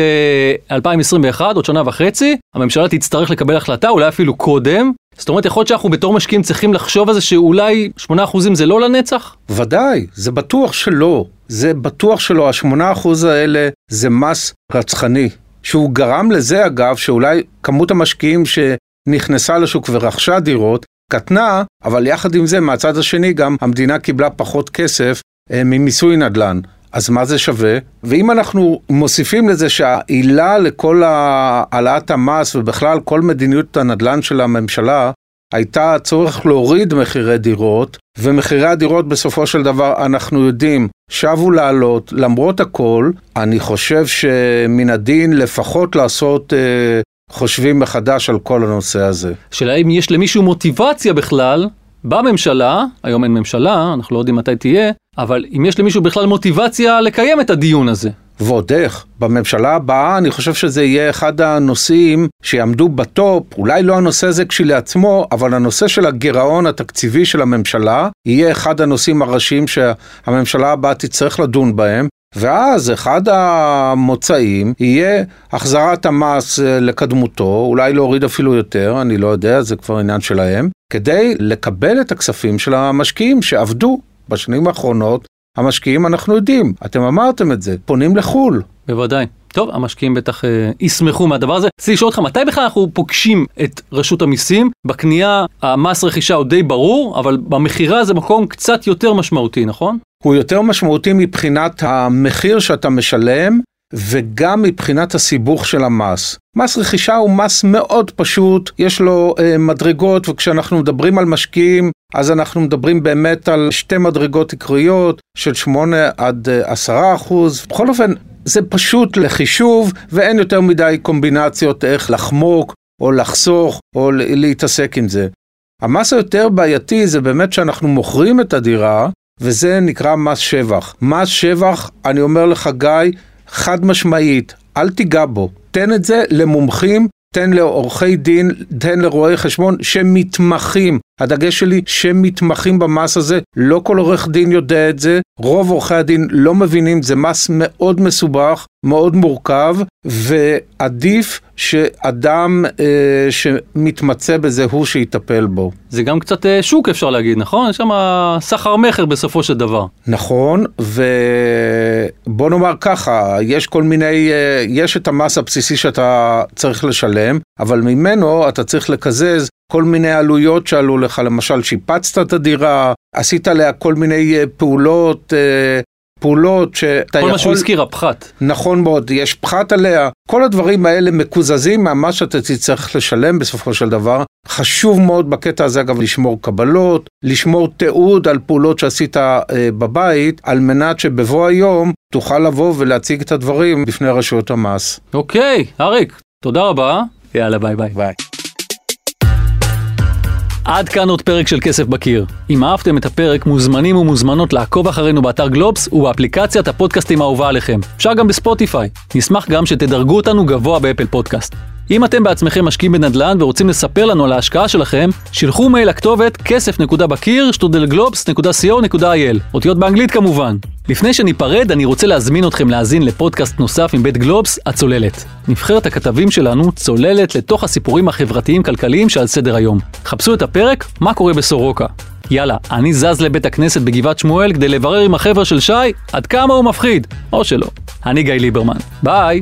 2021, עוד שנה וחצי, הממשלה תצטרך לקבל החלטה, אולי אפילו קודם. זאת אומרת, יכול להיות שאנחנו בתור משקיעים צריכים לחשוב על זה שאולי 8% זה לא לנצח? ודאי, זה בטוח שלא. זה בטוח שלא. ה-8% האלה זה מס רצחני. שהוא גרם לזה, אגב, שאולי כמות המשקיעים שנכנסה לשוק ורכשה דירות קטנה, אבל יחד עם זה, מהצד השני גם המדינה קיבלה פחות כסף ממיסוי נדל"ן. אז מה זה שווה? ואם אנחנו מוסיפים לזה שהעילה לכל העלאת המס ובכלל כל מדיניות הנדל"ן של הממשלה הייתה הצורך להוריד מחירי דירות, ומחירי הדירות בסופו של דבר אנחנו יודעים שבו לעלות למרות הכל, אני חושב שמן הדין לפחות לעשות אה, חושבים מחדש על כל הנושא הזה. שאלה אם יש למישהו מוטיבציה בכלל בממשלה, היום אין ממשלה, אנחנו לא יודעים מתי תהיה, אבל אם יש למישהו בכלל מוטיבציה לקיים את הדיון הזה. ועוד איך, בממשלה הבאה אני חושב שזה יהיה אחד הנושאים שיעמדו בטופ, אולי לא הנושא הזה כשלעצמו, אבל הנושא של הגירעון התקציבי של הממשלה יהיה אחד הנושאים הראשיים שהממשלה הבאה תצטרך לדון בהם. ואז אחד המוצאים יהיה החזרת המס לקדמותו, אולי להוריד אפילו יותר, אני לא יודע, זה כבר עניין שלהם. כדי לקבל את הכספים של המשקיעים שעבדו בשנים האחרונות. המשקיעים, אנחנו יודעים, אתם אמרתם את זה, פונים לחו"ל. בוודאי. טוב, המשקיעים בטח אה, ישמחו מהדבר הזה. רציתי לשאול אותך, מתי בכלל אנחנו פוגשים את רשות המיסים? בקנייה המס רכישה הוא די ברור, אבל במכירה זה מקום קצת יותר משמעותי, נכון? הוא יותר משמעותי מבחינת המחיר שאתה משלם, וגם מבחינת הסיבוך של המס. מס רכישה הוא מס מאוד פשוט, יש לו אה, מדרגות, וכשאנחנו מדברים על משקיעים, אז אנחנו מדברים באמת על שתי מדרגות עיקריות של 8 עד 10 אה, אחוז. בכל אופן, זה פשוט לחישוב, ואין יותר מדי קומבינציות איך לחמוק, או לחסוך, או להתעסק עם זה. המס היותר בעייתי זה באמת שאנחנו מוכרים את הדירה, וזה נקרא מס שבח. מס שבח, אני אומר לך גיא, חד משמעית, אל תיגע בו. תן את זה למומחים, תן לעורכי דין, תן לרואי חשבון שמתמחים. הדגש שלי, שמתמחים במס הזה, לא כל עורך דין יודע את זה, רוב עורכי הדין לא מבינים, זה מס מאוד מסובך, מאוד מורכב, ועדיף שאדם אה, שמתמצא בזה הוא שיטפל בו. זה גם קצת אה, שוק אפשר להגיד, נכון? יש שם סחר מכר בסופו של דבר. נכון, ובוא נאמר ככה, יש כל מיני, אה, יש את המס הבסיסי שאתה צריך לשלם, אבל ממנו אתה צריך לקזז כל מיני עלויות שעלו לך, למשל שיפצת את הדירה, עשית עליה כל מיני אה, פעולות, אה, פעולות שאתה כל יכול... כל מה שהוא הזכיר, הפחת. נכון מאוד, יש פחת עליה. כל הדברים האלה מקוזזים ממה שאתה תצטרך לשלם בסופו של דבר. חשוב מאוד בקטע הזה, אגב, לשמור קבלות, לשמור תיעוד על פעולות שעשית אה, בבית, על מנת שבבוא היום תוכל לבוא ולהציג את הדברים בפני רשויות המס. אוקיי, אריק, תודה רבה. יאללה, ביי ביי. ביי. עד כאן עוד פרק של כסף בקיר. אם אהבתם את הפרק, מוזמנים ומוזמנות לעקוב אחרינו באתר גלובס ובאפליקציית הפודקאסטים האהובה עליכם. אפשר גם בספוטיפיי. נשמח גם שתדרגו אותנו גבוה באפל פודקאסט. אם אתם בעצמכם משקיעים בנדל"ן ורוצים לספר לנו על ההשקעה שלכם, שילחו מייל לכתובת kesef.bakir שטרודל globes.co.il אותיות באנגלית כמובן. לפני שניפרד, אני רוצה להזמין אתכם להאזין לפודקאסט נוסף מבית גלובס, הצוללת. נבחרת הכתבים שלנו צוללת לתוך הסיפורים החברתיים-כלכליים שעל סדר היום. חפשו את הפרק, מה קורה בסורוקה. יאללה, אני זז לבית הכנסת בגבעת שמואל כדי לברר עם החבר'ה של שי עד כמה הוא מפחיד, או שלא. אני גיא ליברמן. ביי!